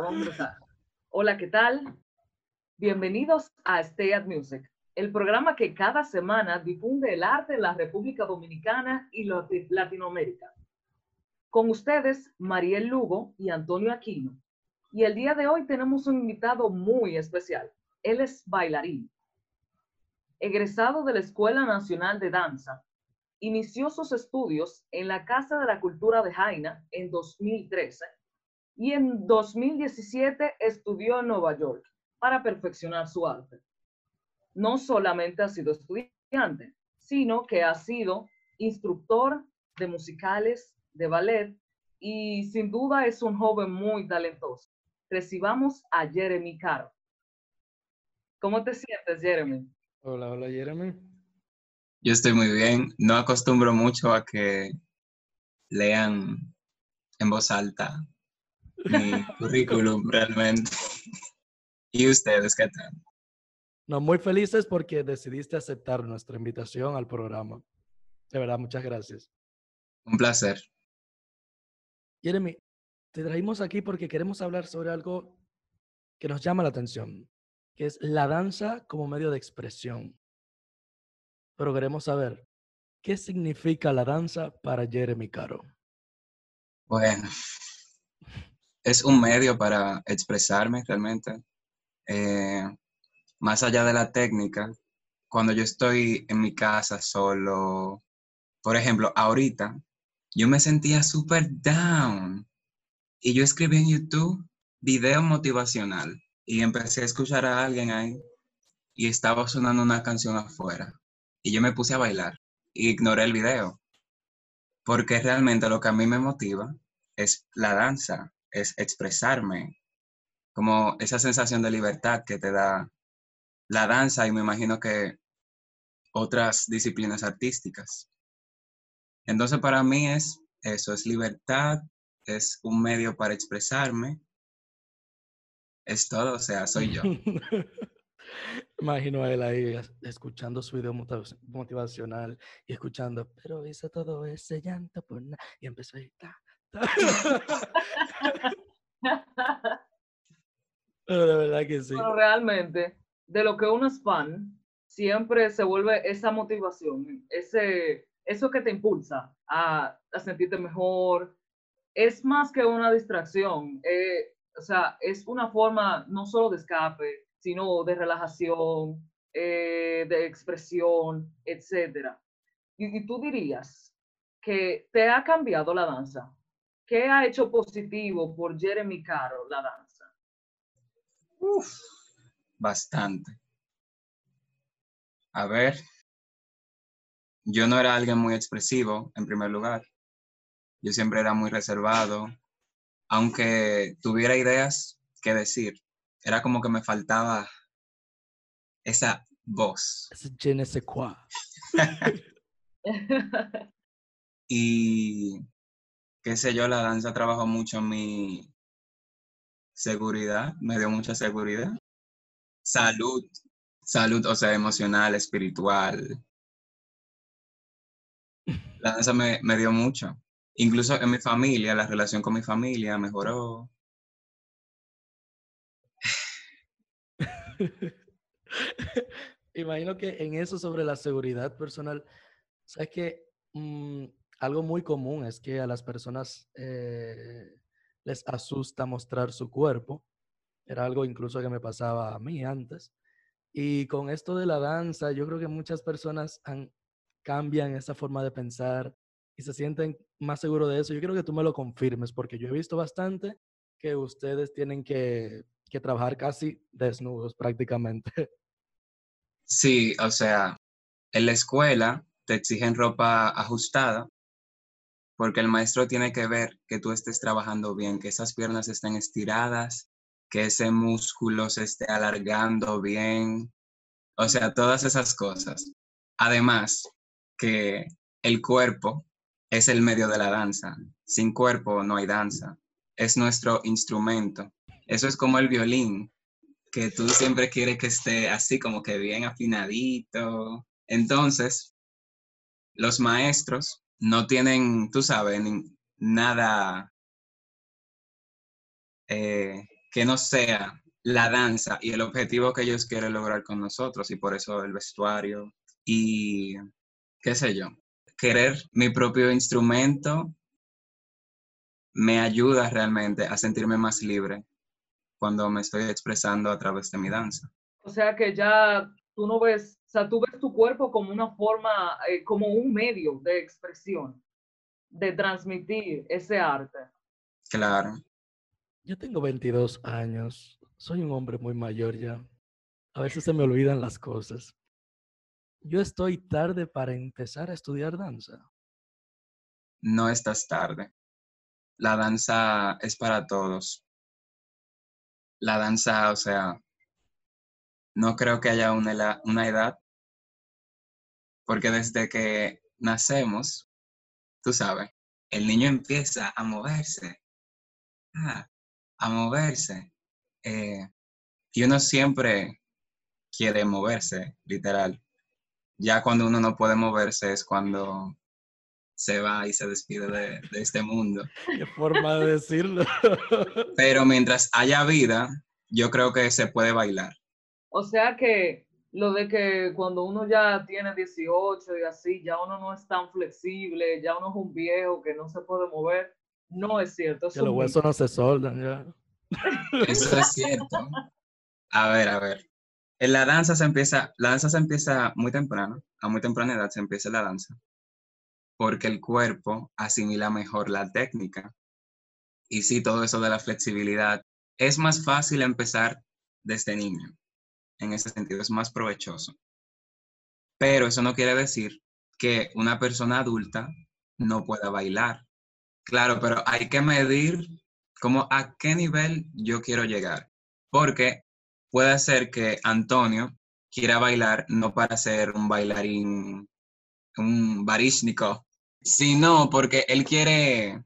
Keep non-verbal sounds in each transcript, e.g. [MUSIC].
vamos. Hola, ¿qué tal? Bienvenidos a Stay at Music, el programa que cada semana difunde el arte en la República Dominicana y Latinoamérica. Con ustedes, Mariel Lugo y Antonio Aquino. Y el día de hoy tenemos un invitado muy especial. Él es bailarín. Egresado de la Escuela Nacional de Danza, inició sus estudios en la Casa de la Cultura de Jaina en 2013 y en 2017 estudió en Nueva York para perfeccionar su arte. No solamente ha sido estudiante, sino que ha sido instructor de musicales, de ballet y sin duda es un joven muy talentoso. Recibamos a Jeremy Caro. ¿Cómo te sientes, Jeremy? Hola, hola, Jeremy. Yo estoy muy bien. No acostumbro mucho a que lean en voz alta mi currículum realmente. [LAUGHS] ¿Y ustedes qué tal? No, muy felices porque decidiste aceptar nuestra invitación al programa. De verdad, muchas gracias. Un placer. Jeremy, te traímos aquí porque queremos hablar sobre algo que nos llama la atención, que es la danza como medio de expresión pero queremos saber, ¿qué significa la danza para Jeremy Caro? Bueno, es un medio para expresarme realmente. Eh, más allá de la técnica, cuando yo estoy en mi casa solo, por ejemplo, ahorita, yo me sentía súper down y yo escribí en YouTube video motivacional y empecé a escuchar a alguien ahí y estaba sonando una canción afuera y yo me puse a bailar y ignoré el video. Porque realmente lo que a mí me motiva es la danza, es expresarme, como esa sensación de libertad que te da la danza y me imagino que otras disciplinas artísticas. Entonces para mí es eso, es libertad, es un medio para expresarme, es todo, o sea, soy yo. [LAUGHS] Imagino a él ahí escuchando su video motivacional y escuchando, pero hice todo ese llanto por nada. Y empezó a ir, pero verdad que sí. Pero realmente, de lo que uno es fan, siempre se vuelve esa motivación, ese, eso que te impulsa a, a sentirte mejor. Es más que una distracción. Eh, o sea, es una forma no solo de escape, sino de relajación, eh, de expresión, etc. Y, tú dirías que te ha cambiado la danza. ¿Qué ha hecho positivo por Jeremy Caro la danza? Uf, bastante. A ver, yo no era alguien muy expresivo, en primer lugar. Yo siempre era muy reservado, aunque tuviera ideas que decir era como que me faltaba esa voz. Ese je ne sais quoi. y qué sé yo, la danza trabajó mucho en mi seguridad, me dio mucha seguridad. Salud, salud, o sea, emocional, espiritual. La danza me, dio mucho. Incluso en mi familia, la relación con mi familia mejoró. [LAUGHS] Imagino que en eso sobre la seguridad personal, sabes que mm, algo muy común es que a las personas eh, les asusta mostrar su cuerpo. Era algo incluso que me pasaba a mí antes. Y con esto de la danza, yo creo que muchas personas cambian esa forma de pensar y se sienten más seguros de eso. Yo quiero que tú me lo confirmes porque yo he visto bastante que ustedes tienen que que trabajar casi desnudos prácticamente. [LAUGHS] Sí, o sea, en la escuela te exigen ropa ajustada porque el maestro tiene que ver que tú estés trabajando bien, que esas piernas estén estiradas, que ese músculo se esté alargando bien, o sea, todas esas cosas. Además, que el cuerpo es el medio de la danza. Sin cuerpo no hay danza. Es nuestro instrumento. Eso es como el violín, que tú siempre quieres que esté así como que bien afinadito. Entonces, los maestros no tienen, tú sabes, nada eh, que no sea la danza y el objetivo que ellos quieren lograr con nosotros y por eso el vestuario y qué sé yo, querer mi propio instrumento me ayuda realmente a sentirme más libre cuando me estoy expresando a través de mi danza. O sea que ya tú no ves, o sea, tú ves tu cuerpo como una forma, eh, como un medio de expresión, de transmitir ese arte. Claro. Yo tengo 22 años, soy un hombre muy mayor ya. A veces se me olvidan las cosas. Yo estoy tarde para empezar a estudiar danza. No estás tarde. La danza es para todos. La danza, o sea, no creo que haya una, una edad, porque desde que nacemos, tú sabes, el niño empieza a moverse, ah, a moverse, eh, y uno siempre quiere moverse, literal. Ya cuando uno no puede moverse es cuando se va y se despide de, de este mundo. Qué forma de decirlo. Pero mientras haya vida, yo creo que se puede bailar. O sea que lo de que cuando uno ya tiene 18 y así, ya uno no es tan flexible, ya uno es un viejo que no se puede mover, no es cierto. Es que los huesos no se soldan ya. [LAUGHS] Eso es cierto. A ver, a ver. En la danza se empieza, la danza se empieza muy temprano, a muy temprana edad se empieza la danza, porque el cuerpo asimila mejor la técnica. Y sí, todo eso de la flexibilidad, es más fácil empezar desde niño. En ese sentido, es más provechoso. Pero eso no quiere decir que una persona adulta no pueda bailar. Claro, pero hay que medir como a qué nivel yo quiero llegar. Porque puede ser que Antonio quiera bailar no para ser un bailarín, un barísnico, sino porque él quiere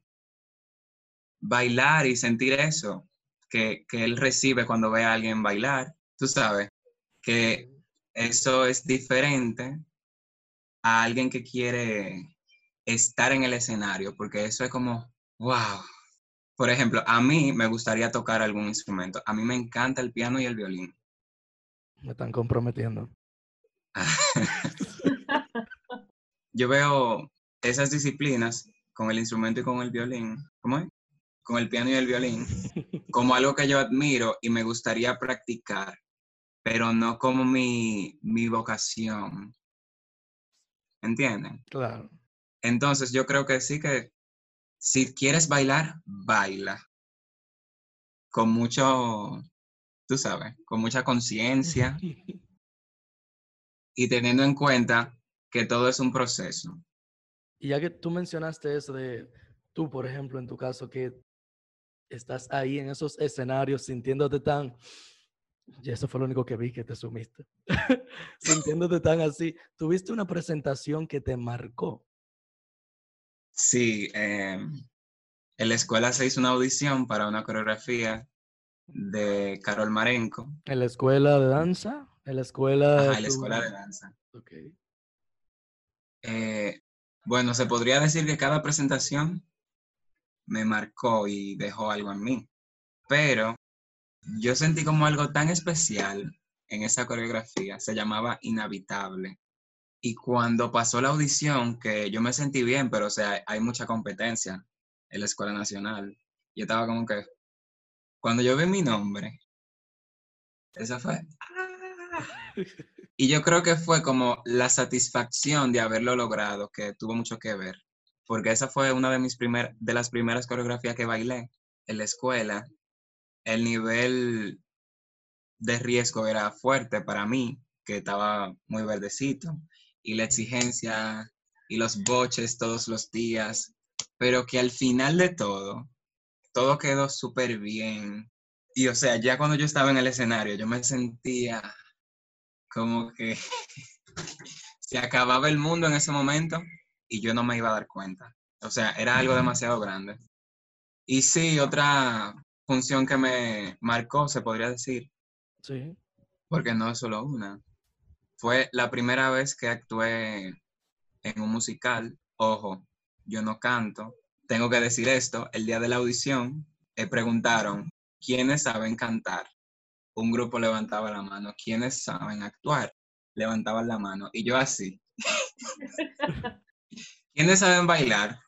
bailar y sentir eso que, que él recibe cuando ve a alguien bailar. Tú sabes que eso es diferente a alguien que quiere estar en el escenario, porque eso es como, wow, por ejemplo, a mí me gustaría tocar algún instrumento. A mí me encanta el piano y el violín. Me están comprometiendo. [LAUGHS] [LAUGHS] yo veo esas disciplinas con el instrumento y con el violín, ¿cómo es? Con el piano y el violín, [LAUGHS] como algo que yo admiro y me gustaría practicar, pero no como mi, mi vocación. ¿Entienden? Claro. Entonces yo creo que sí que si quieres bailar, baila. Con mucho, tú sabes, con mucha conciencia [LAUGHS] y teniendo en cuenta que todo es un proceso. Y ya que tú mencionaste eso de tú, por ejemplo, en tu caso, que estás ahí en esos escenarios sintiéndote tan, y eso fue lo único que vi que te sumiste, [LAUGHS] sintiéndote tan así, tuviste una presentación que te marcó. Sí, em, en la escuela se hizo una audición para una coreografía de Carol Marenco. ¿En la escuela de danza? ¿En la escuela? Ajá, en la escuela de danza. Ok. Eh, bueno, se podría decir que cada presentación me marcó y dejó algo en mí, pero yo sentí como algo tan especial en esa coreografía, se llamaba Inhabitable. Y cuando pasó la audición, que yo me sentí bien, pero o sea, hay mucha competencia en la Escuela Nacional. Yo estaba como que, cuando yo vi mi nombre, esa fue... ¡ah! Y yo creo que fue como la satisfacción de haberlo logrado, que tuvo mucho que ver, porque esa fue una de, mis primer, de las primeras coreografías que bailé en la escuela. El nivel de riesgo era fuerte para mí, que estaba muy verdecito y la exigencia y los boches todos los días, pero que al final de todo, todo quedó súper bien. Y o sea, ya cuando yo estaba en el escenario, yo me sentía como que [LAUGHS] se acababa el mundo en ese momento y yo no me iba a dar cuenta. O sea, era algo demasiado grande. Y sí, otra función que me marcó, se podría decir. Sí. Porque no es solo una. Fue la primera vez que actué en un musical. Ojo, yo no canto, tengo que decir esto, el día de la audición eh, preguntaron, ¿quiénes saben cantar? Un grupo levantaba la mano, ¿quiénes saben actuar? Levantaban la mano. Y yo así. [LAUGHS] ¿Quiénes saben bailar?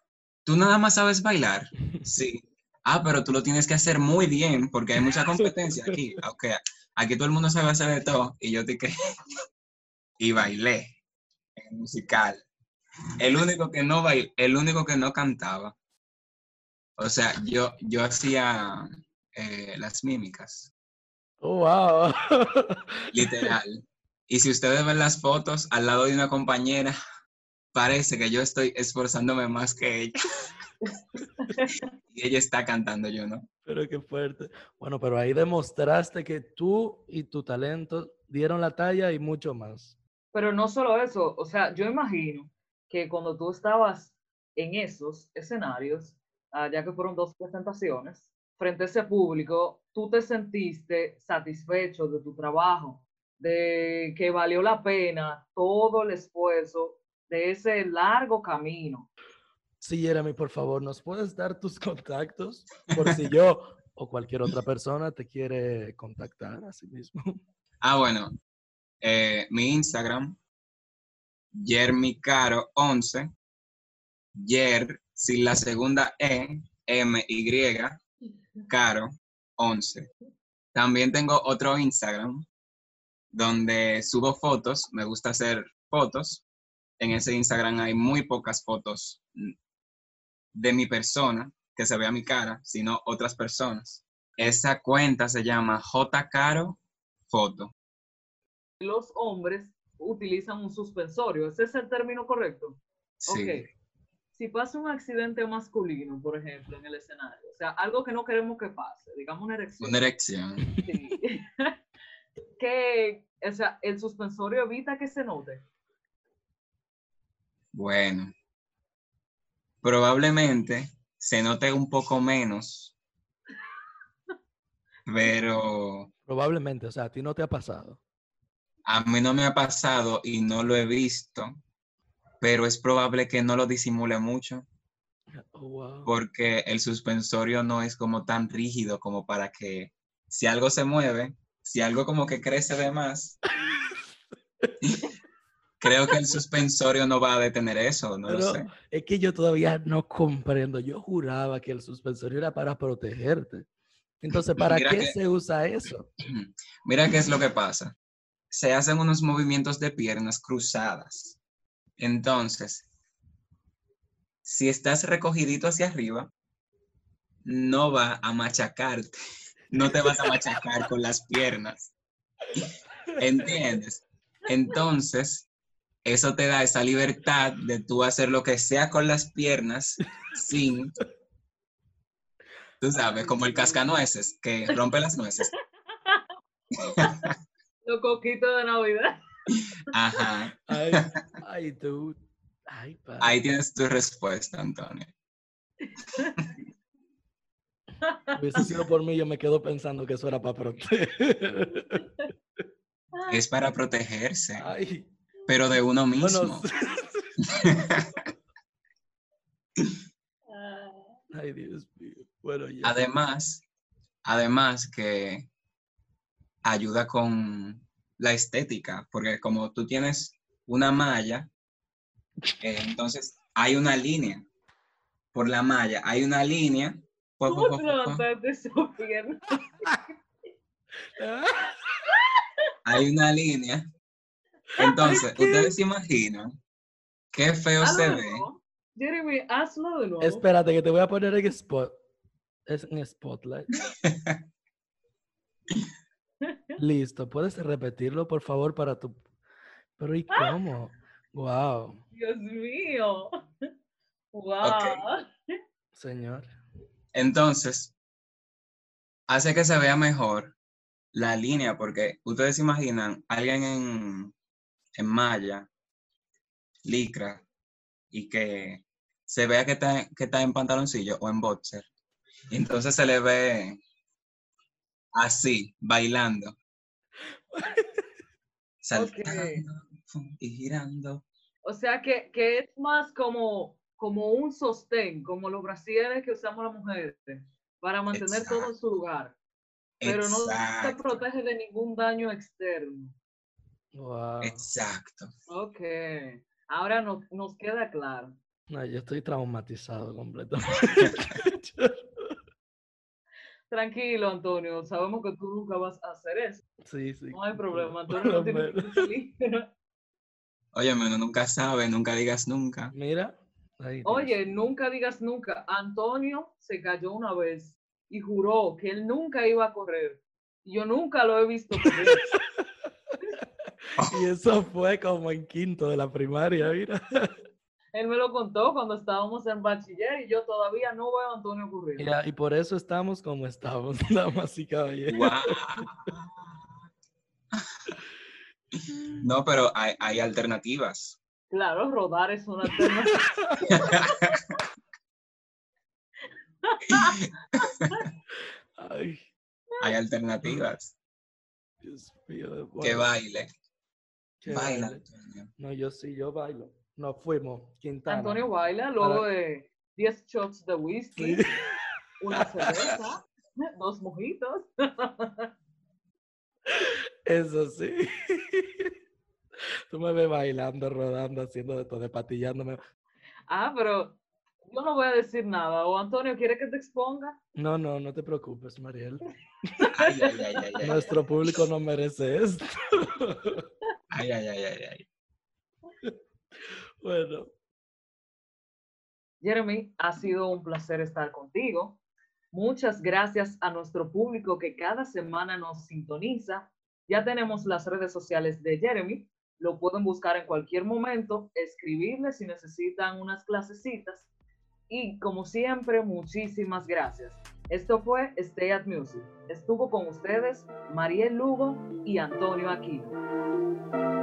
¿Tú nada más sabes bailar? Sí. Ah, pero tú lo tienes que hacer muy bien porque hay mucha [LAUGHS] competencia aquí. Ok, aquí todo el mundo sabe hacer de todo y yo te que [LAUGHS] y bailé en musical. El único que no bail, el único que no cantaba. O sea, yo, yo hacía eh, las mímicas. Oh, wow. Literal. [LAUGHS] Y si ustedes ven las fotos al lado de una compañera, parece que yo estoy esforzándome más que ella. Y ella está cantando, yo no. Pero qué fuerte. Bueno, pero ahí demostraste que tú y tu talento dieron la talla y mucho más. Pero no solo eso, o sea, yo imagino que cuando tú estabas en esos escenarios, ah, ya que fueron dos presentaciones, frente a ese público, tú te sentiste satisfecho de tu trabajo, de que valió la pena todo el esfuerzo de ese largo camino. Sí, Jeremy, por favor, ¿nos puedes dar tus [LAUGHS] contactos? Por si yo o cualquier otra persona te quiere contactar a sí mismo. [LAUGHS] Ah, bueno, eh, mi Instagram, Yermicaro11, Yer, sin la segunda E, M, Y, Caro 11. También tengo otro Instagram donde subo fotos, me gusta hacer fotos. En ese Instagram hay muy pocas fotos de mi persona, que se vea mi cara, sino otras personas. Esa cuenta se llama J Caro Foto. Los hombres utilizan un suspensorio, ¿ese es el término correcto? Sí. Si pasa un accidente masculino, por ejemplo, en el escenario, o sea, algo que no queremos que pase, digamos una erección. Una erección. Sí. [LAUGHS] que, o sea, el suspensorio evita que se note. Bueno, probablemente se note un poco menos, pero Probablemente, o sea, a ti no te ha pasado. a mí no me ha pasado y no lo he visto, pero es probable que no lo disimule mucho Oh, wow. porque el suspensorio no es como tan rígido como para que si algo se mueve, si algo como que crece de más, [LAUGHS] creo que el suspensorio no va a detener eso, no lo Pero sé. es que yo todavía no comprendo. Yo juraba que el suspensorio era para protegerte. Entonces, ¿para Mira qué que- se usa eso? [CLEARS THROAT] Mira qué es lo que pasa. Se hacen unos movimientos de piernas cruzadas. Entonces, si estás recogidito hacia arriba, no va a machacarte. No te vas a machacar con las piernas. [LAUGHS] ¿Entiendes? Entonces, eso te da esa libertad de tú hacer lo que sea con las piernas sin, tú sabes, como el cascanueces, que rompe las nueces. [LAUGHS] Los coquitos de Navidad. Ajá. Ay, [LAUGHS] ay, dude. Ay, padre. Ahí tienes tu respuesta, Antonio. Hubiese sido por mí, yo me quedo pensando que eso era para proteger. Es para protegerse, Ay, pero de uno mismo. bueno, [LAUGHS] ay, Dios mío. Bueno, ya. Además, además que ayuda con la estética, porque como tú tienes una malla, eh, entonces hay una línea. Por la malla hay una línea. pu- pu- ¿Cómo pu- tú pu- pu- levantaste su pierna? [LAUGHS] hay una línea. Entonces, ustedes se imaginan qué feo se Hazlo ve. Jeremy, hazlo de nuevo. Espérate, que te voy a poner en spot. Es en spotlight. [LAUGHS] Listo, ¿puedes repetirlo, por favor, para tu... Pero ¿y cómo? Wow, Dios mío. Wow. señor. Entonces, hace que se vea mejor la línea, porque ustedes se imaginan alguien en, en malla, licra, y que se vea que está, que está en pantaloncillo o en boxer. Y entonces se le ve así, bailando. [LAUGHS] Saltando y girando. O sea que, que es más como como un sostén, como los brasieres que usamos las mujeres, para mantener todo en su lugar. Pero no se protege de ningún daño externo. Wow. Exacto. Ok. Ahora nos, nos queda claro. No, yo estoy traumatizado completamente. [LAUGHS] Tranquilo, Antonio. Sabemos que tú nunca vas a hacer eso. Sí, sí. No hay problema. Antonio no [LAUGHS] tiene que [LAUGHS] Oye, uno nunca sabe, nunca digas nunca. Mira. Oye, nunca digas nunca. Antonio se cayó una vez y juró que él nunca iba a correr. Yo nunca lo he visto correr. Y eso fue como en quinto de la primaria, mira. Él me lo contó cuando estábamos en bachiller y yo todavía no veo a Antonio correr. y por eso estamos como estamos, [LAUGHS] damas y caballeros. No, pero hay, hay alternativas. Claro, rodar es una alternativa. [LAUGHS] Hay alternativas. Dios mío. Que baile. Baila. No, yo sí, yo bailo. Nos fuimos, Quintana. Antonio baila luego de 10 shots de whisky, una cerveza, [LAUGHS] dos mojitos. Eso sí. [LAUGHS] Tú me ves bailando, rodando, haciendo de todo, de patillándome. Ah, pero yo no voy a decir nada. ¿O Antonio quiere que te exponga? No, no, no te preocupes, Mariel. [LAUGHS] Nuestro público no merece esto. Ay, ay, ay, ay, ay. [LAUGHS] Bueno. Jeremy, ha sido un placer estar contigo. Muchas gracias a nuestro público que cada semana nos sintoniza. Ya tenemos las redes sociales de Jeremy. Lo pueden buscar en cualquier momento, escribirle si necesitan unas clasecitas. Y como siempre, muchísimas gracias. Esto fue Stay at Music. Estuvo con ustedes Mariel Lugo y Antonio Aquino. thank you